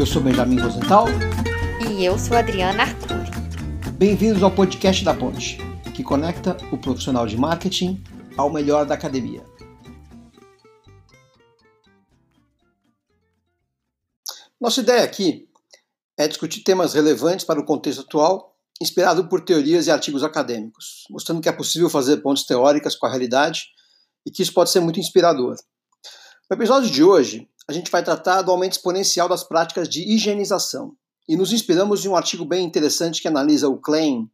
Eu sou Benjamin Rosenthal. E eu sou Adriana Arcuri. Bem-vindos ao podcast da Ponte, que conecta o profissional de marketing ao melhor da academia. Nossa ideia aqui é discutir temas relevantes para o contexto atual, inspirado por teorias e artigos acadêmicos, mostrando que é possível fazer pontes teóricas com a realidade e que isso pode ser muito inspirador. No episódio de hoje, a gente vai tratar do aumento exponencial das práticas de higienização e nos inspiramos em um artigo bem interessante que analisa o claim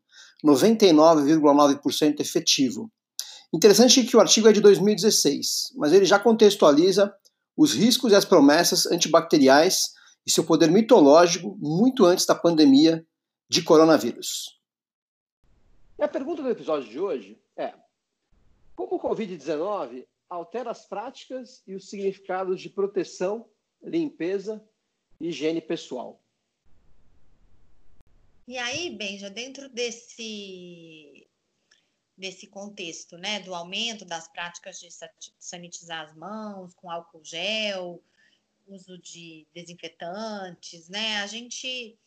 99,9% efetivo. Interessante que o artigo é de 2016, mas ele já contextualiza os riscos e as promessas antibacteriais e seu poder mitológico muito antes da pandemia de coronavírus. E a pergunta do episódio de hoje é: como o Covid-19 altera as práticas e os significados de proteção, limpeza e higiene pessoal? E aí, Benja, dentro desse desse contexto, né, do aumento das práticas de sanitizar as mãos com álcool gel, uso de desinfetantes, né? A gente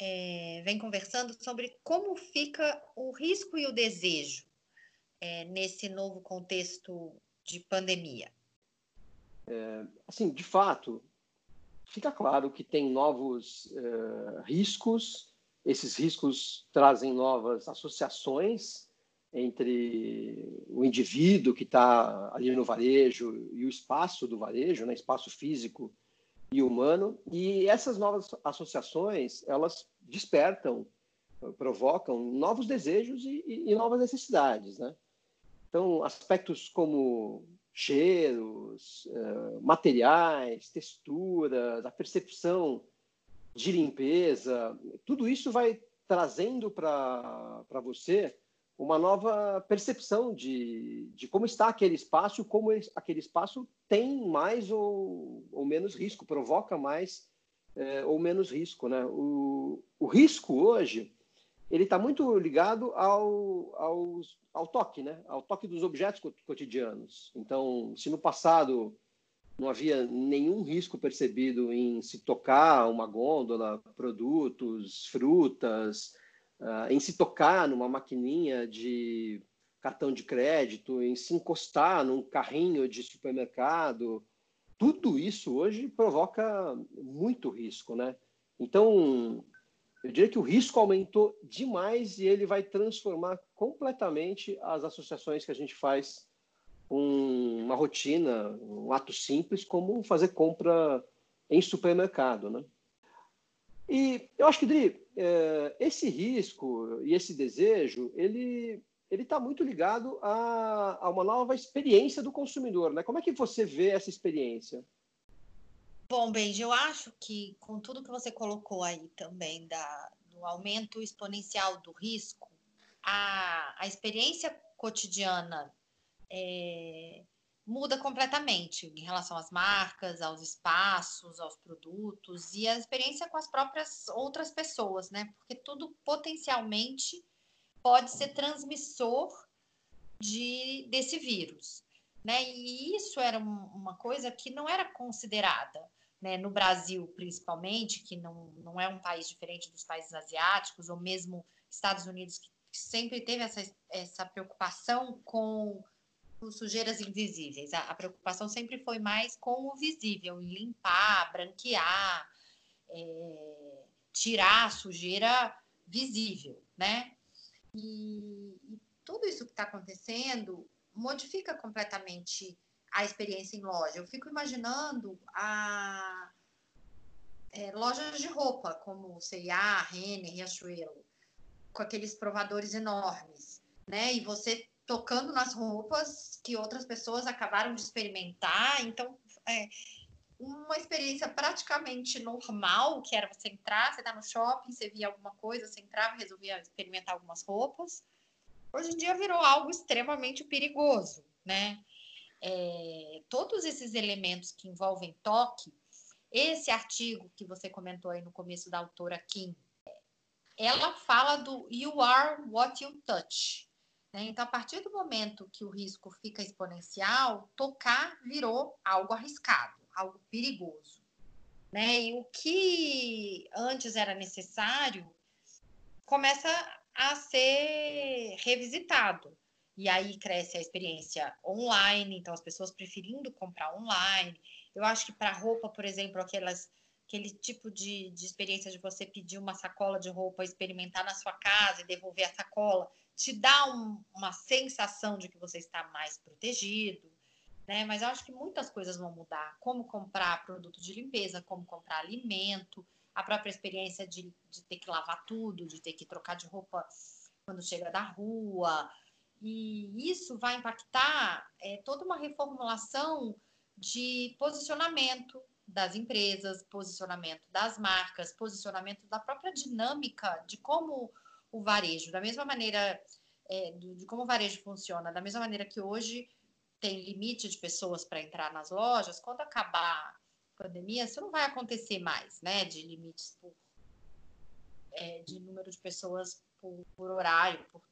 é, vem conversando sobre como fica o risco e o desejo é, nesse novo contexto de pandemia. É, assim, de fato, fica claro que tem novos é, riscos. Esses riscos trazem novas associações entre o indivíduo que está ali no varejo e o espaço do varejo, né, espaço físico e humano. E essas novas associações, elas despertam, provocam novos desejos e, e, e novas necessidades, né? Então, aspectos como cheiros, uh, materiais, texturas, a percepção de limpeza, tudo isso vai trazendo para você uma nova percepção de, de como está aquele espaço, como aquele espaço tem mais ou, ou menos risco, provoca mais é, ou menos risco. Né? O, o risco hoje ele está muito ligado ao, ao, ao toque, né? ao toque dos objetos cotidianos. Então, se no passado não havia nenhum risco percebido em se tocar uma gôndola, produtos, frutas, uh, em se tocar numa maquininha de cartão de crédito, em se encostar num carrinho de supermercado. Tudo isso hoje provoca muito risco, né? Então, eu diria que o risco aumentou demais e ele vai transformar completamente as associações que a gente faz com uma rotina, um ato simples, como fazer compra em supermercado, né? E eu acho que, Dri, é, esse risco e esse desejo, ele ele está muito ligado a, a, uma nova experiência do consumidor, né? Como é que você vê essa experiência? Bom, Benji, eu acho que com tudo que você colocou aí também da, do aumento exponencial do risco, a, a experiência cotidiana é, muda completamente em relação às marcas, aos espaços, aos produtos e a experiência com as próprias outras pessoas, né? Porque tudo potencialmente pode ser transmissor de, desse vírus, né? E isso era uma coisa que não era considerada, né? No Brasil, principalmente, que não, não é um país diferente dos países asiáticos ou mesmo Estados Unidos, que sempre teve essa, essa preocupação com sujeiras invisíveis. A, a, preocupação sempre foi mais com o visível, em limpar, branquear, é, tirar a sujeira visível, né? E, e tudo isso que está acontecendo modifica completamente a experiência em loja. Eu fico imaginando a é, lojas de roupa, como C&A, Renner, Riachuelo, com aqueles provadores enormes, né? E você tocando nas roupas que outras pessoas acabaram de experimentar. Então, é uma experiência praticamente normal, que era você entrar, você tá no shopping, você via alguma coisa, você entrava, resolvia experimentar algumas roupas. Hoje em dia virou algo extremamente perigoso, né? É, todos esses elementos que envolvem toque, esse artigo que você comentou aí no começo da autora Kim, ela fala do You are what you touch. Né? Então, a partir do momento que o risco fica exponencial, tocar virou algo arriscado, algo perigoso. Né? E o que antes era necessário começa a ser revisitado. E aí cresce a experiência online, então as pessoas preferindo comprar online. Eu acho que para roupa, por exemplo, aquelas, aquele tipo de, de experiência de você pedir uma sacola de roupa, experimentar na sua casa e devolver a sacola, te dá um, uma sensação de que você está mais protegido. Né? Mas eu acho que muitas coisas vão mudar. Como comprar produto de limpeza, como comprar alimento, a própria experiência de, de ter que lavar tudo, de ter que trocar de roupa quando chega da rua, e isso vai impactar é, toda uma reformulação de posicionamento das empresas, posicionamento das marcas, posicionamento da própria dinâmica de como o varejo, da mesma maneira é, de como o varejo funciona, da mesma maneira que hoje tem limite de pessoas para entrar nas lojas, quando acabar a pandemia, isso não vai acontecer mais, né? De limites por, é, de número de pessoas por, por horário, por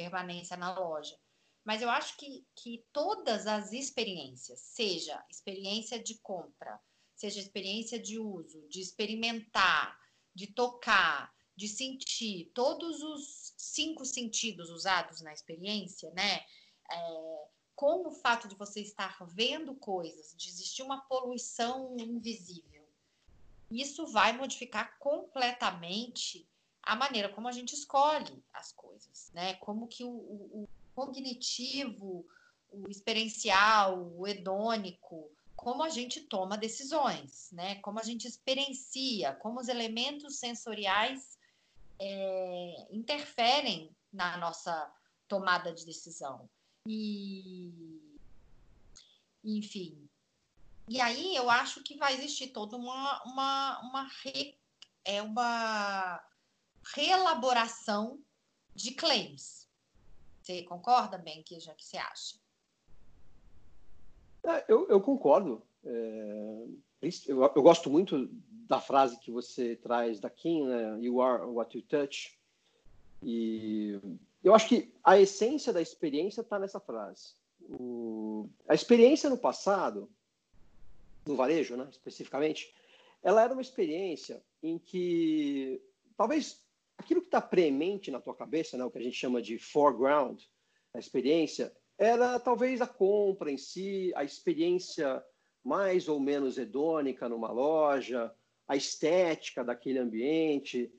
permanência na loja. Mas eu acho que, que todas as experiências, seja experiência de compra, seja experiência de uso, de experimentar, de tocar, de sentir, todos os cinco sentidos usados na experiência, né? É, com o fato de você estar vendo coisas, de existir uma poluição invisível, isso vai modificar completamente a maneira como a gente escolhe as coisas, né? Como que o, o, o cognitivo, o experiencial, o hedônico, como a gente toma decisões, né? Como a gente experiencia, como os elementos sensoriais é, interferem na nossa tomada de decisão. E, enfim. E aí eu acho que vai existir toda uma, uma, uma, re, é uma reelaboração de claims. Você concorda, Ben, que já que você acha? É, eu, eu, concordo. É, eu, eu, gosto muito da frase que você traz da Kim, né? You are what you touch. E eu acho que a essência da experiência está nessa frase. O, a experiência no passado, no varejo, né, especificamente, ela era uma experiência em que talvez aquilo que está premente na tua cabeça, né, o que a gente chama de foreground, a experiência, era talvez a compra em si, a experiência mais ou menos hedônica numa loja, a estética daquele ambiente,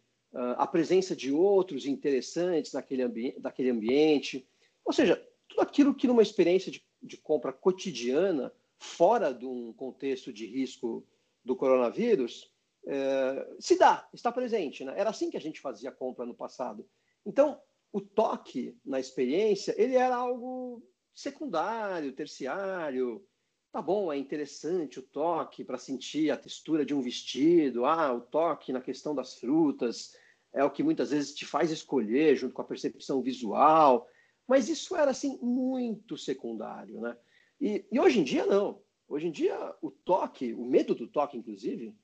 a presença de outros interessantes naquele, ambi daquele ambiente. Ou seja, tudo aquilo que numa experiência de, de compra cotidiana, fora de um contexto de risco do coronavírus, é, se dá, está presente. Né? Era assim que a gente fazia compra no passado. Então, o toque na experiência, ele era algo secundário, terciário. Tá bom, é interessante o toque para sentir a textura de um vestido. Ah, o toque na questão das frutas é o que muitas vezes te faz escolher junto com a percepção visual. Mas isso era assim muito secundário, né? E, e hoje em dia não. Hoje em dia o toque, o medo do toque, inclusive,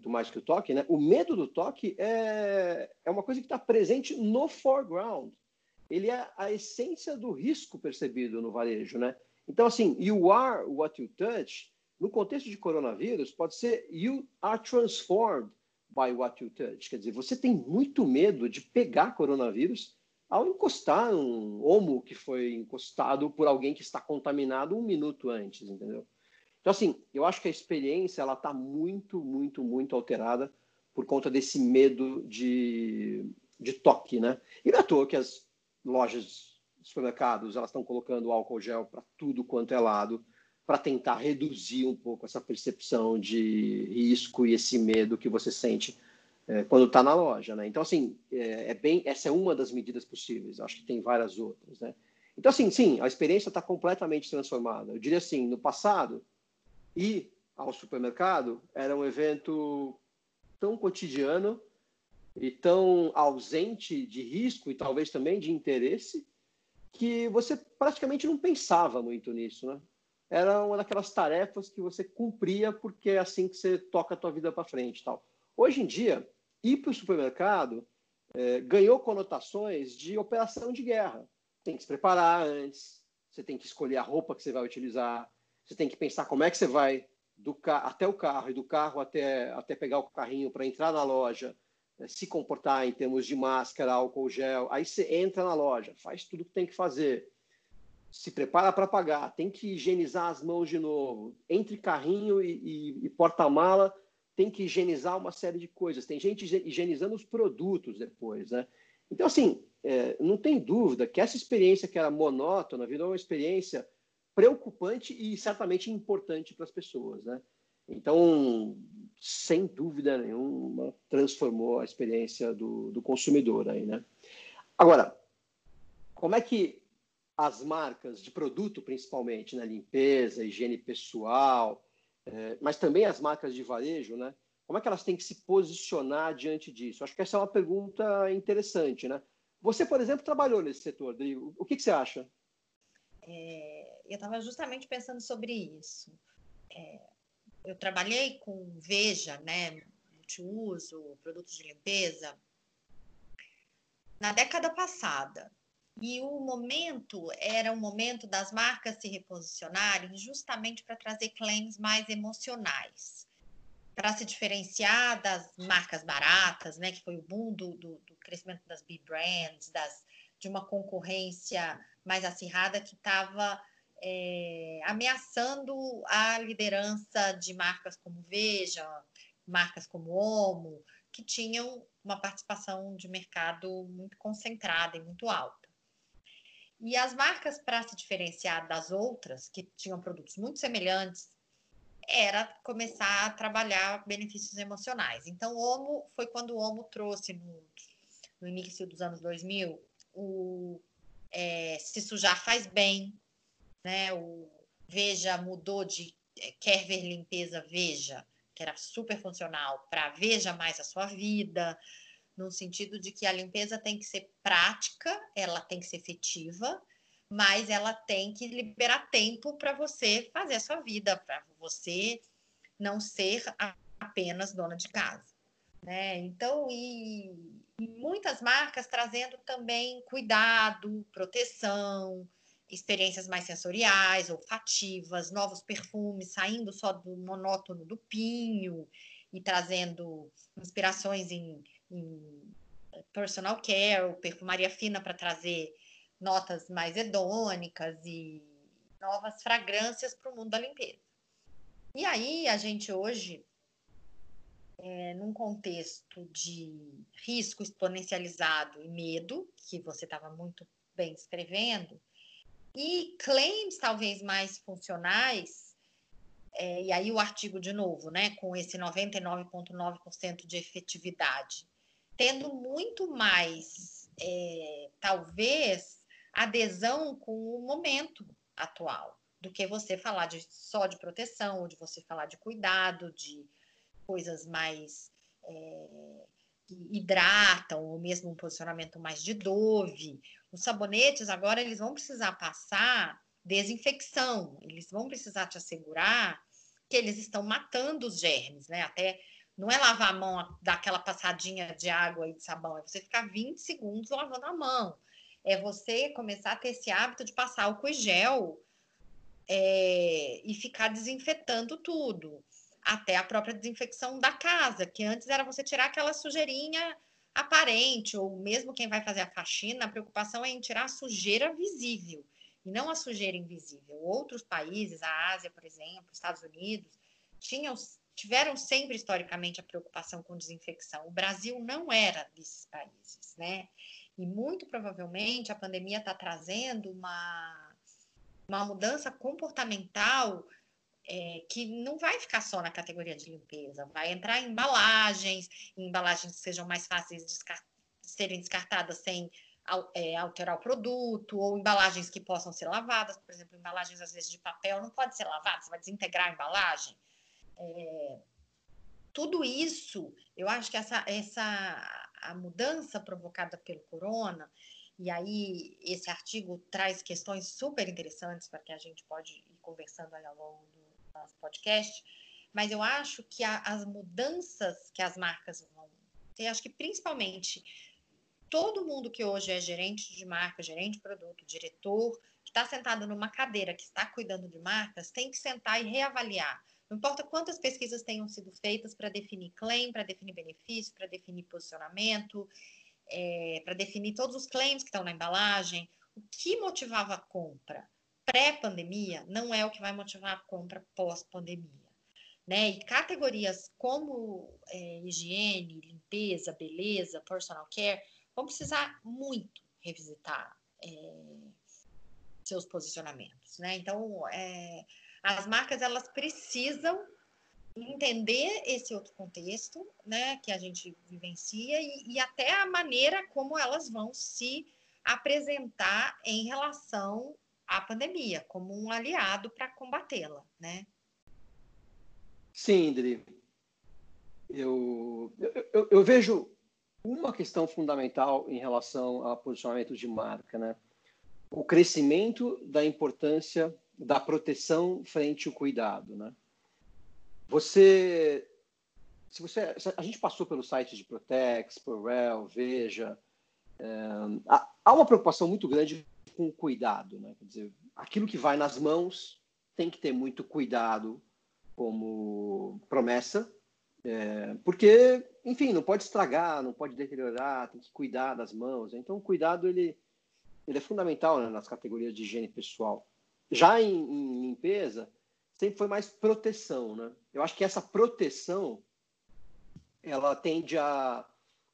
muito mais que o toque, né? O medo do toque é, é uma coisa que está presente no foreground. Ele é a essência do risco percebido no varejo, né? Então, assim, you are what you touch, no contexto de coronavírus, pode ser you are transformed by what you touch. Quer dizer, você tem muito medo de pegar coronavírus ao encostar um homo que foi encostado por alguém que está contaminado um minuto antes, entendeu? Então, assim, eu acho que a experiência ela está muito, muito, muito alterada por conta desse medo de, de toque, né? E não é à toa que as lojas, supermercados, elas estão colocando álcool gel para tudo quanto é lado, para tentar reduzir um pouco essa percepção de risco e esse medo que você sente é, quando está na loja, né? Então, assim, é, é, bem, essa é uma das medidas possíveis. Acho que tem várias outras, né? Então, assim, sim, a experiência está completamente transformada. Eu diria assim, no passado, ir ao supermercado era um evento tão cotidiano e tão ausente de risco e talvez também de interesse que você praticamente não pensava muito nisso, né? Era uma daquelas tarefas que você cumpria porque é assim que você toca a tua vida para frente, tal. Hoje em dia, ir para o supermercado é, ganhou conotações de operação de guerra. Tem que se preparar antes, você tem que escolher a roupa que você vai utilizar, você tem que pensar como é que você vai do até o carro e do carro até, até pegar o carrinho para entrar na loja, né, se comportar em termos de máscara, álcool gel. Aí você entra na loja, faz tudo que tem que fazer, se prepara para pagar, tem que higienizar as mãos de novo. Entre carrinho e, e, e porta-mala, tem que higienizar uma série de coisas. Tem gente higienizando os produtos depois, né? Então, assim, é, não tem dúvida que essa experiência que era monótona virou uma experiência preocupante e certamente importante para as pessoas, né? Então, sem dúvida nenhuma, transformou a experiência do, do consumidor aí, né? Agora, como é que as marcas de produto, principalmente, né, limpeza, higiene pessoal, é, mas também as marcas de varejo, né? Como é que elas têm que se posicionar diante disso? Acho que essa é uma pergunta interessante, né? Você, por exemplo, trabalhou nesse setor. O que, que você acha? É, eu estava justamente pensando sobre isso. É, eu trabalhei com Veja, né, multiuso, produtos de limpeza, na década passada. E o momento era o momento das marcas se reposicionarem justamente para trazer claims mais emocionais, para se diferenciar das marcas baratas, né, que foi o boom do, do, do crescimento das B-brands, das, de uma concorrência mais acirrada que estava é, ameaçando a liderança de marcas como Veja, marcas como Omo, que tinham uma participação de mercado muito concentrada e muito alta. E as marcas, para se diferenciar das outras, que tinham produtos muito semelhantes, era começar a trabalhar benefícios emocionais. Então, Omo foi quando o Omo trouxe, no, no início dos anos 2000, o é, Se Sujar Faz Bem, né? O Veja mudou de é, Quer Ver Limpeza Veja, que era super funcional, para Veja Mais a Sua Vida no sentido de que a limpeza tem que ser prática, ela tem que ser efetiva, mas ela tem que liberar tempo para você fazer a sua vida, para você não ser apenas dona de casa. Né? Então, e, e muitas marcas trazendo também cuidado, proteção, experiências mais sensoriais, olfativas, novos perfumes, saindo só do monótono do pinho e trazendo inspirações em em personal care, perfumaria fina para trazer notas mais hedônicas e novas fragrâncias para o mundo da limpeza. E aí a gente hoje, é, num contexto de risco exponencializado e medo, que você estava muito bem descrevendo, e claims talvez mais funcionais, é, e aí o artigo de novo, né, com esse 99,9% de efetividade tendo muito mais, é, talvez, adesão com o momento atual do que você falar de, só de proteção, ou de você falar de cuidado, de coisas mais é, hidratam, ou mesmo um posicionamento mais de Dove. Os sabonetes agora eles vão precisar passar desinfecção, eles vão precisar te assegurar que eles estão matando os germes, né? Até não é lavar a mão, dar aquela passadinha de água e de sabão, é você ficar 20 segundos lavando a mão. É você começar a ter esse hábito de passar álcool e gel é, e ficar desinfetando tudo. Até a própria desinfecção da casa, que antes era você tirar aquela sujeirinha aparente, ou mesmo quem vai fazer a faxina, a preocupação é em tirar a sujeira visível e não a sujeira invisível. Outros países, a Ásia, por exemplo, Estados Unidos, tinham tiveram sempre historicamente a preocupação com desinfecção. O Brasil não era desses países, né? E muito provavelmente a pandemia está trazendo uma, uma mudança comportamental é, que não vai ficar só na categoria de limpeza, vai entrar em embalagens, em embalagens que sejam mais fáceis de descart serem descartadas sem é, alterar o produto, ou embalagens que possam ser lavadas, por exemplo, embalagens às vezes de papel não pode ser lavada, você vai desintegrar a embalagem. É, tudo isso, eu acho que essa, essa a mudança provocada pelo corona, e aí esse artigo traz questões super interessantes para que a gente pode ir conversando aí ao longo do nosso podcast, mas eu acho que a, as mudanças que as marcas vão ter, acho que principalmente todo mundo que hoje é gerente de marca, gerente de produto, diretor, que está sentado numa cadeira, que está cuidando de marcas, tem que sentar e reavaliar. Não importa quantas pesquisas tenham sido feitas para definir claim, para definir benefício, para definir posicionamento, é, para definir todos os claims que estão na embalagem, o que motivava a compra pré-pandemia não é o que vai motivar a compra pós-pandemia. Né? E categorias como é, higiene, limpeza, beleza, personal care vão precisar muito revisitar é, seus posicionamentos. Né? Então, é, as marcas elas precisam entender esse outro contexto, né, que a gente vivencia e, e até a maneira como elas vão se apresentar em relação à pandemia, como um aliado para combatê-la, né? Sim, Indri. Eu, eu, eu, vejo uma questão fundamental em relação a posicionamento de marca, né? O crescimento da importância da proteção frente ao cuidado, né? Você, se você, a gente passou pelos sites de Protex, Porel, Veja, é, há uma preocupação muito grande com cuidado, né? Quer dizer, aquilo que vai nas mãos tem que ter muito cuidado como promessa, é, porque, enfim, não pode estragar, não pode deteriorar, tem que cuidar das mãos. Então, o cuidado ele, ele é fundamental né, nas categorias de higiene pessoal. Já em, em limpeza, sempre foi mais proteção, né? Eu acho que essa proteção ela tende a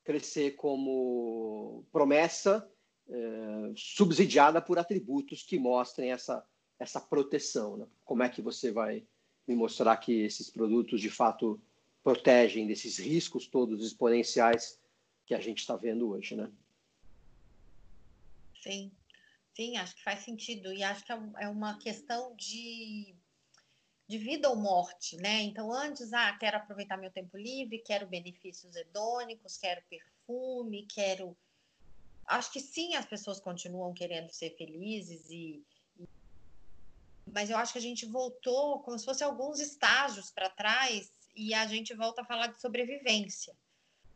crescer como promessa é, subsidiada por atributos que mostrem essa essa proteção, né? Como é que você vai me mostrar que esses produtos de fato protegem desses riscos todos exponenciais que a gente está vendo hoje, né? Sim, sim, acho que faz sentido e acho que é, é uma questão de de vida ou morte, né? Então, antes, ah, quero aproveitar meu tempo livre, quero benefícios hedônicos, quero perfume, quero. Acho que sim, as pessoas continuam querendo ser felizes e. Mas eu acho que a gente voltou como se fosse alguns estágios para trás e a gente volta a falar de sobrevivência,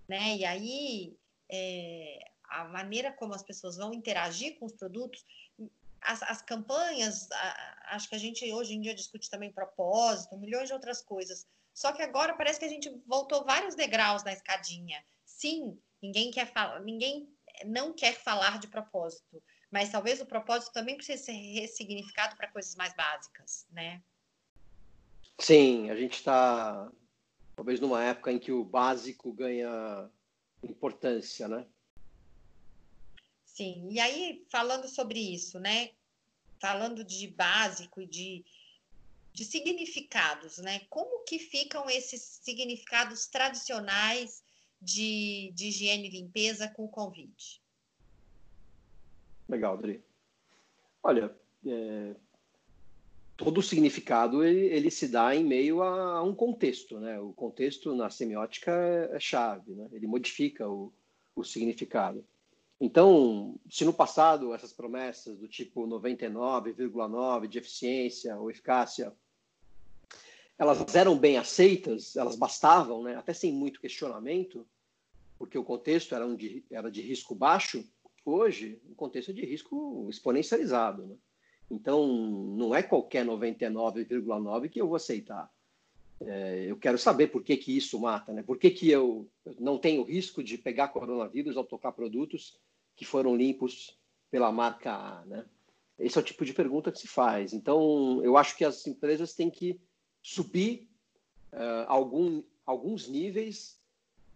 né? E aí é, a maneira como as pessoas vão interagir com os produtos as, as campanhas, a, acho que a gente hoje em dia discute também propósito, milhões de outras coisas. Só que agora parece que a gente voltou vários degraus na escadinha. Sim, ninguém quer falar, ninguém não quer falar de propósito, mas talvez o propósito também precise ser ressignificado para coisas mais básicas, né? Sim, a gente está talvez numa época em que o básico ganha importância, né? Sim, e aí falando sobre isso, né? Falando de básico e de, de significados, né? Como que ficam esses significados tradicionais de, de higiene e limpeza com o convite? Legal, Adri. Olha, é, todo o significado ele, ele, se dá em meio a, a, um contexto, né? O contexto na semiótica é, é chave, né? Ele modifica o, o significado. Então, se no passado essas promessas do tipo 99,9 de eficiência ou eficácia, elas eram bem aceitas, elas bastavam, né, até sem muito questionamento, porque o contexto era, um de, era de risco baixo, hoje o contexto é de risco exponencializado. Né? Então, não é qualquer 99,9 que eu vou aceitar. É, eu quero saber por que, que isso mata, né? Por que, que eu não tenho risco de pegar coronavírus ao tocar produtos que foram limpos pela marca A, né? Esse é o tipo de pergunta que se faz. Então, eu acho que as empresas têm que subir uh, algum, alguns níveis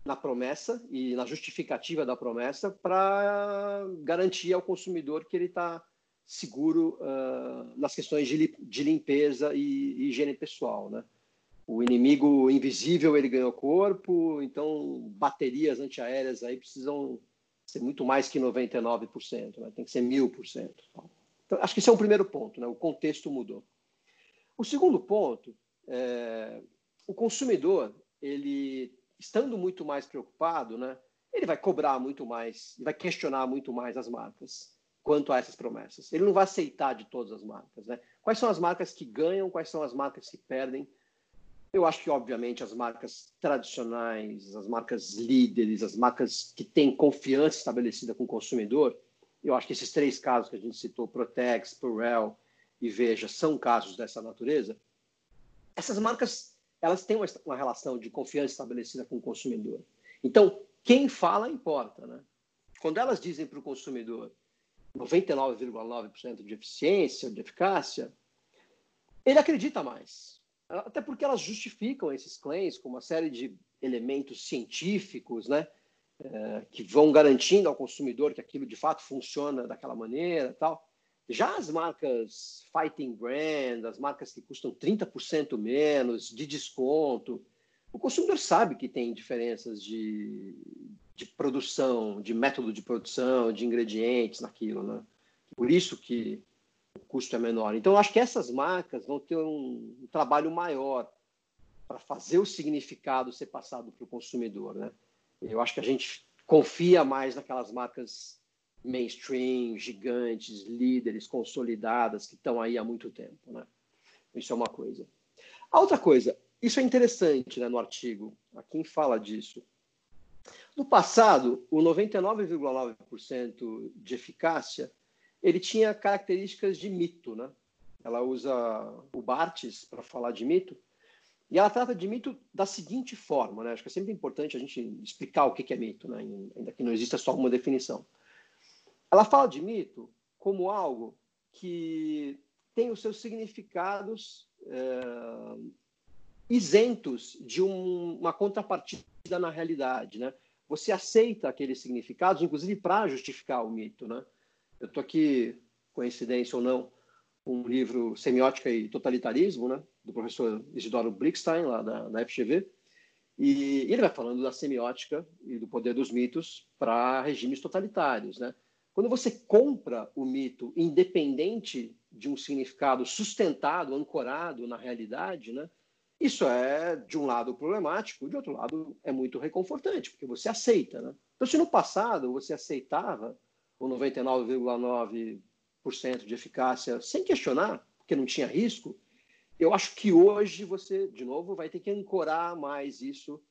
na promessa e na justificativa da promessa para garantir ao consumidor que ele está seguro uh, nas questões de, de limpeza e, e, higiene pessoal, né? O inimigo invisível ele ganhou corpo, então baterias antiaéreas aí precisam ser muito mais que 99%, né? tem que ser 1000%. Então, acho que esse é o primeiro ponto, né? o contexto mudou. O segundo ponto, é, o consumidor, ele estando muito mais preocupado, né, ele vai cobrar muito mais, vai questionar muito mais as marcas quanto a essas promessas. Ele não vai aceitar de todas as marcas. Né? Quais são as marcas que ganham, quais são as marcas que perdem, eu acho que, obviamente, as marcas tradicionais, as marcas líderes, as marcas que têm confiança estabelecida com o consumidor, eu acho que esses três casos que a gente citou, Protex, Purell e Veja, são casos dessa natureza. Essas marcas elas têm uma, uma relação de confiança estabelecida com o consumidor. Então, quem fala importa, né? Quando elas dizem para o consumidor 99,9% de eficiência, de eficácia, ele acredita mais. Até porque elas justificam esses claims com uma série de elementos científicos, né? É, que vão garantindo ao consumidor que aquilo de fato funciona daquela maneira tal. Já as marcas fighting brand, as marcas que custam 30% menos de desconto, o consumidor sabe que tem diferenças de, de produção, de método de produção, de ingredientes naquilo, né? Por isso que o custo é menor. Então, eu acho que essas marcas vão ter um, um trabalho maior para fazer o significado ser passado para o consumidor, né? Eu acho que a gente confia mais naquelas marcas mainstream, gigantes, líderes, consolidadas, que estão aí há muito tempo, né? Isso é uma coisa. A outra coisa, isso é interessante né, no artigo, a quem fala disso. No passado, o 99,9% de eficácia ele tinha características de mito, né? Ela usa o Barthes para falar de mito, e ela trata de mito da seguinte forma, né? Acho que é sempre importante a gente explicar o que é mito, né? ainda que não exista só uma definição. Ela fala de mito como algo que tem os seus significados é, isentos de um, uma contrapartida na realidade, né? Você aceita aqueles significados, inclusive para justificar o mito, né? Eu estou aqui, coincidência ou não, um livro Semiótica e Totalitarismo, né? Do professor Isidoro Brickstein, lá da, da FGV, e ele vai falando da semiótica e do poder dos mitos para regimes totalitários, né? Quando você compra o mito independente de um significado sustentado, ancorado na realidade, né? Isso é, de um lado, problemático, de outro lado, é muito reconfortante, porque você aceita. Né? Então, se no passado você aceitava o 99,9% de eficácia sem questionar, porque não tinha risco, eu acho que hoje você, de novo, vai ter que ancorar mais isso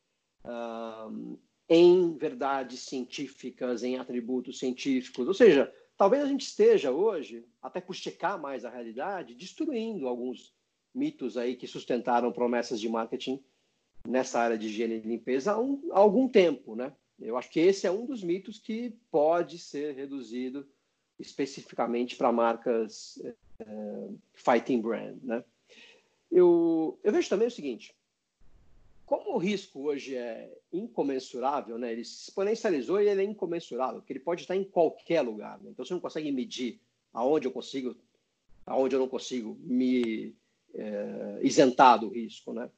uh, em verdades científicas, em atributos científicos. Ou seja, talvez a gente esteja hoje, até por checar mais a realidade, destruindo alguns mitos aí que sustentaram promessas de marketing nessa área de higiene e limpeza há, um, há algum tempo, né? Eu acho que esse é um dos mitos que pode ser reduzido especificamente para marcas é, fighting brand, né? Eu, eu vejo também o seguinte, como o risco hoje é incomensurável, né? Ele se exponencializou e ele é incomensurável, porque ele pode estar em qualquer lugar. Né? Então você não consegue medir aonde eu consigo, aonde eu não consigo me é, isentar do risco, né?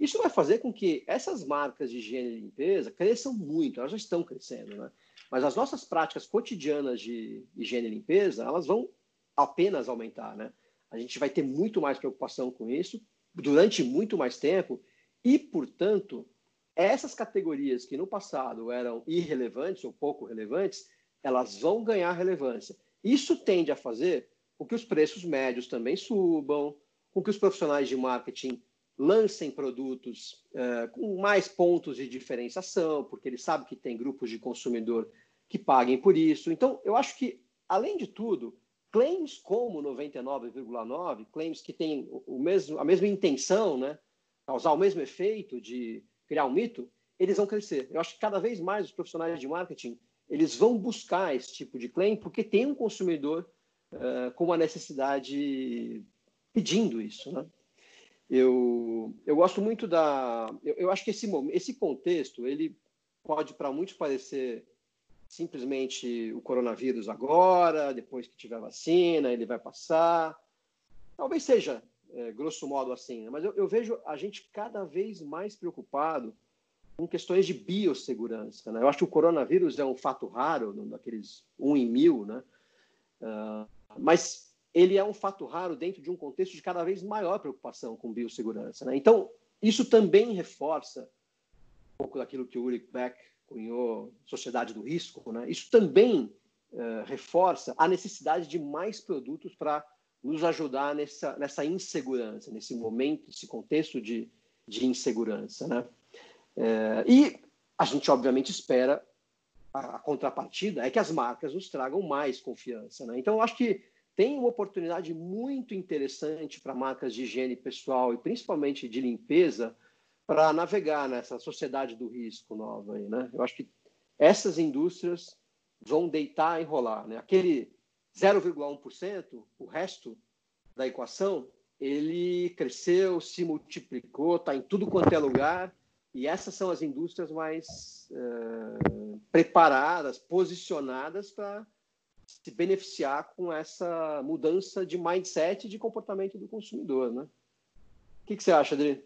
Isso vai fazer com que essas marcas de higiene e limpeza cresçam muito, elas já estão crescendo, né? Mas as nossas práticas cotidianas de higiene e limpeza, elas vão apenas aumentar, né? A gente vai ter muito mais preocupação com isso durante muito mais tempo e, portanto, essas categorias que no passado eram irrelevantes ou pouco relevantes, elas vão ganhar relevância. Isso tende a fazer com que os preços médios também subam, com que os profissionais de marketing lancem produtos uh, com mais pontos de diferenciação, porque eles sabem que tem grupos de consumidor que paguem por isso. Então, eu acho que, além de tudo, claims como 99,9, claims que têm o mesmo, a mesma intenção, né, causar o mesmo efeito de criar um mito, eles vão crescer. Eu acho que cada vez mais os profissionais de marketing eles vão buscar esse tipo de claim porque tem um consumidor uh, com uma necessidade pedindo isso, né? Eu, eu gosto muito da... Eu, eu acho que esse, esse contexto, ele pode para muitos parecer simplesmente o coronavírus agora, depois que tiver vacina, ele vai passar. Talvez seja é, grosso modo assim, né? mas eu, eu, vejo a gente cada vez mais preocupado com questões de biossegurança. Né? Eu acho que o coronavírus é um fato raro, daqueles um em mil, né? Uh, mas ele é um fato raro dentro de um contexto de cada vez maior preocupação com biossegurança. Né? Então, isso também reforça um pouco daquilo que o Ulrich Beck cunhou, sociedade do risco. Né? Isso também uh, reforça a necessidade de mais produtos para nos ajudar nessa, nessa insegurança, nesse momento, nesse contexto de, de insegurança. Né? É, e a gente, obviamente, espera a, a, contrapartida é que as marcas nos tragam mais confiança. Né? Então, eu acho que tem uma oportunidade muito interessante para marcas de higiene pessoal e principalmente de limpeza para navegar nessa sociedade do risco nova aí, né? Eu acho que essas indústrias vão deitar e rolar, né? Aquele 0,1%, o resto da equação, ele cresceu, se multiplicou, está em tudo quanto é lugar, e essas são as indústrias mais uh, preparadas, posicionadas para se beneficiar com essa mudança de mindset e de comportamento do consumidor, né? O que, que você acha, Adri?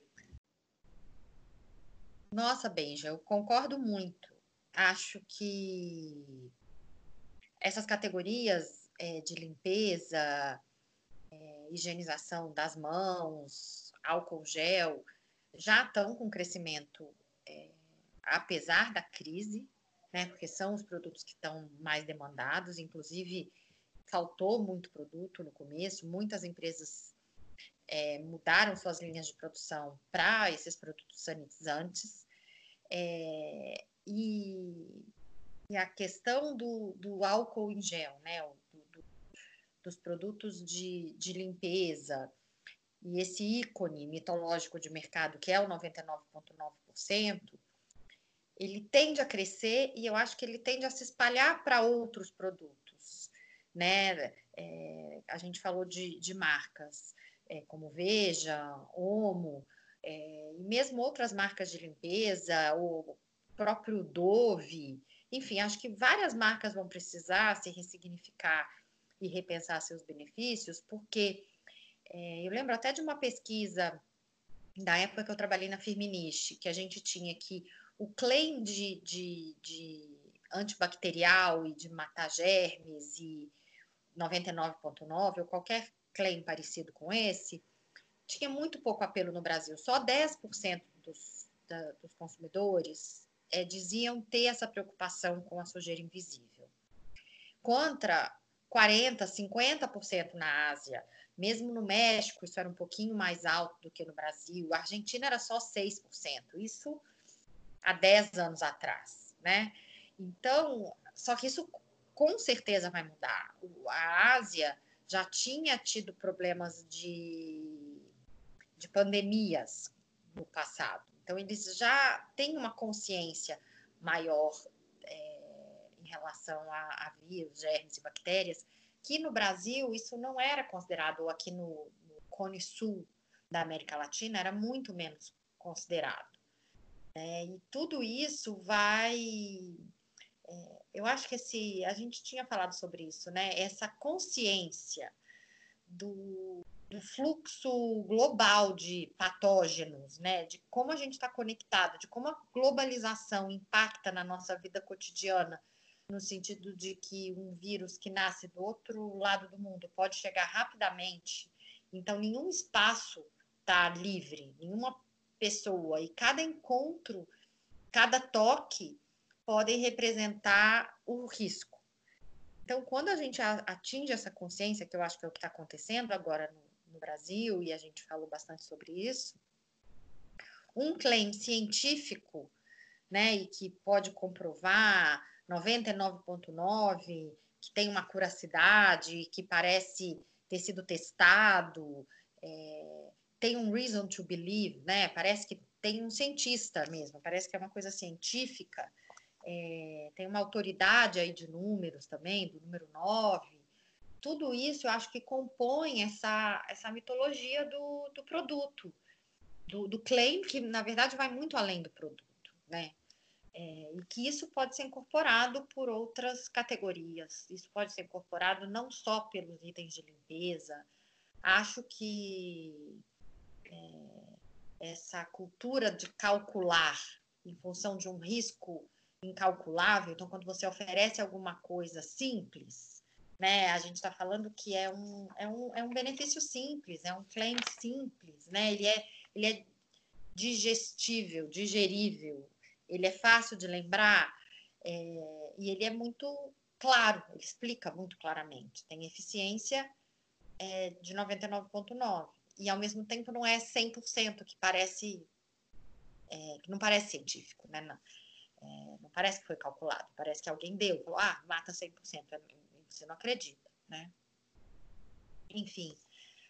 Nossa, Benja, eu concordo muito. Acho que essas categorias é, de limpeza, é, higienização das mãos, álcool gel, já estão com crescimento, é, apesar da crise, né? Porque são os produtos que estão mais demandados, inclusive faltou muito produto no começo, muitas empresas é, mudaram suas linhas de produção para esses produtos sanitizantes. É, e, e, a questão do, do, álcool em gel, né? Dos produtos de, de limpeza, e esse ícone mitológico de mercado, que é o 99,9%, ele tende a crescer e eu acho que ele tende a se espalhar para outros produtos. Né? É, a gente falou de, de marcas é, como Veja, Omo, é, e mesmo outras marcas de limpeza, o próprio Dove, enfim, acho que várias marcas vão precisar se ressignificar e repensar seus benefícios, porque é, eu lembro até de uma pesquisa da época que eu trabalhei na Firmenich, que a gente tinha que o claim de, de, de antibacterial e de matar germes e 99,9 ou qualquer claim parecido com esse, tinha muito pouco apelo no Brasil. Só 10% dos, da, dos consumidores é, diziam ter essa preocupação com a sujeira invisível. Contra 40%, 50% na Ásia, mesmo no México, isso era um pouquinho mais alto do que no Brasil. A Argentina era só 6%. Isso há 10 anos atrás, né? Então, só que isso com certeza vai mudar. A Ásia já tinha tido problemas de, de pandemias no passado. Então, eles já têm uma consciência maior relação a, a vírus, germes e bactérias Aqui no Brasil, isso não era considerado, ou aqui no, no Cone Sul da América Latina, era muito menos considerado. É, e tudo isso vai. É, eu acho que esse, a gente tinha falado sobre isso, né? Essa consciência do, do fluxo global de patógenos, né? De como a gente está conectado, de como a globalização impacta na nossa vida cotidiana no sentido de que um vírus que nasce do outro lado do mundo pode chegar rapidamente. Então, nenhum espaço está livre, nenhuma pessoa. E cada encontro, cada toque podem representar o risco. Então, quando a gente atinge essa consciência, que eu acho que é o que está acontecendo agora no, no Brasil, e a gente falou bastante sobre isso, um claim científico, né, e que pode comprovar 99,9, que tem uma curacidade, que parece ter sido testado, é, tem um reason to believe, né? Parece que tem um cientista mesmo, parece que é uma coisa científica. É, tem uma autoridade aí de números também, do número 9. Tudo isso eu acho que compõe essa, essa mitologia do, do produto, do, do claim, que na verdade vai muito além do produto, né? É, e que isso pode ser incorporado por outras categorias. Isso pode ser incorporado não só pelos itens de limpeza. Acho que é, essa cultura de calcular em função de um risco incalculável, então, quando você oferece alguma coisa simples, né, a gente está falando que é um, é, um, é um benefício simples, é um claim simples, né, ele é, ele é digestível, digerível, ele é fácil de lembrar é, e ele é muito claro, ele explica muito claramente. Tem eficiência é, de 99,9 e ao mesmo tempo não é 100% que parece é, que não parece científico, né? Não, é, não, parece que foi calculado, parece que alguém deu, falou, ah, mata 100%, é, você não acredita, né? Enfim,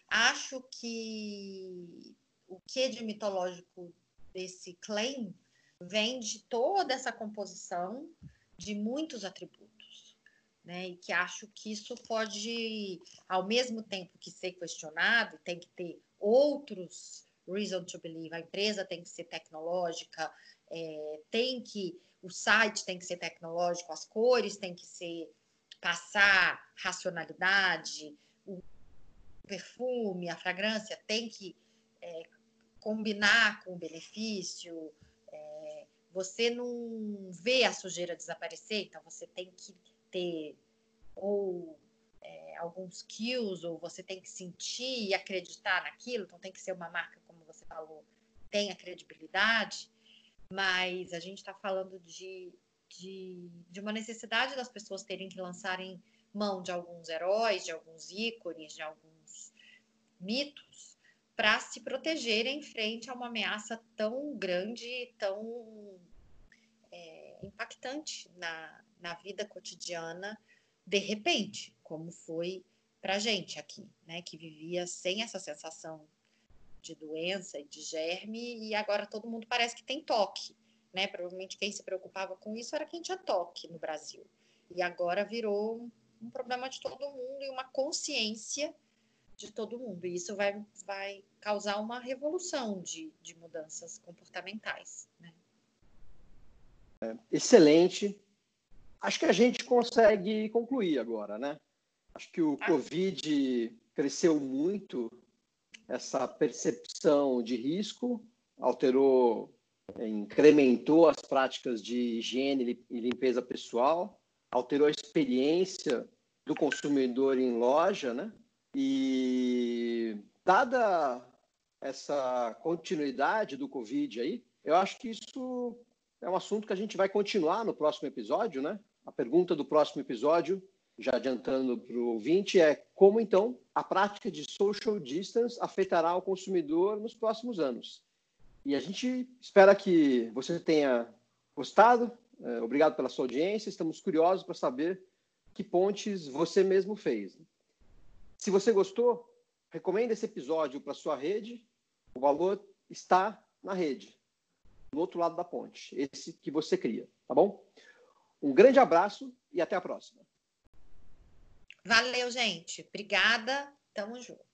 acho que o que de mitológico desse claim vem de toda essa composição de muitos atributos, né? E que acho que isso pode, ao mesmo tempo que ser questionado, tem que ter outros reason to believe. A empresa tem que ser tecnológica, é, tem que o site tem que ser tecnológico, as cores têm que ser passar racionalidade, o perfume, a fragrância tem que é, combinar com o benefício. Você não vê a sujeira desaparecer, então você tem que ter ou é, alguns skills, ou você tem que sentir e acreditar naquilo, então tem que ser uma marca, como você falou, tenha credibilidade mas a gente está falando de, de, de, uma necessidade das pessoas terem que lançarem mão de alguns heróis, de alguns ícones, de alguns mitos, para se protegerem frente a uma ameaça tão grande, tão é, impactante na, na vida cotidiana, de repente, como foi para a gente aqui, né, que vivia sem essa sensação de doença e de germe, e agora todo mundo parece que tem toque. Né? Provavelmente quem se preocupava com isso era quem tinha toque no Brasil. E agora virou um problema de todo mundo e uma consciência de todo mundo. E isso vai, vai causar uma revolução de, de mudanças comportamentais. Né? É, excelente. Acho que a gente consegue concluir agora, né? Acho que o ah. Covid cresceu muito essa percepção de risco, alterou, incrementou as práticas de higiene e limpeza pessoal, alterou a experiência do consumidor em loja, né? E dada essa continuidade do Covid aí, eu acho que isso é um assunto que a gente vai continuar no próximo episódio, né? A pergunta do próximo episódio já adiantando para o ouvinte, é como então a prática de social distance afetará o consumidor nos próximos anos. E a gente espera que você tenha gostado. É, obrigado pela sua audiência. Estamos curiosos para saber que pontes você mesmo fez. Se você gostou, recomenda esse episódio para sua rede. O valor está na rede, no outro lado da ponte, esse que você cria, tá bom? Um grande abraço e até a próxima. Valeu, gente. Obrigada. Tamo junto.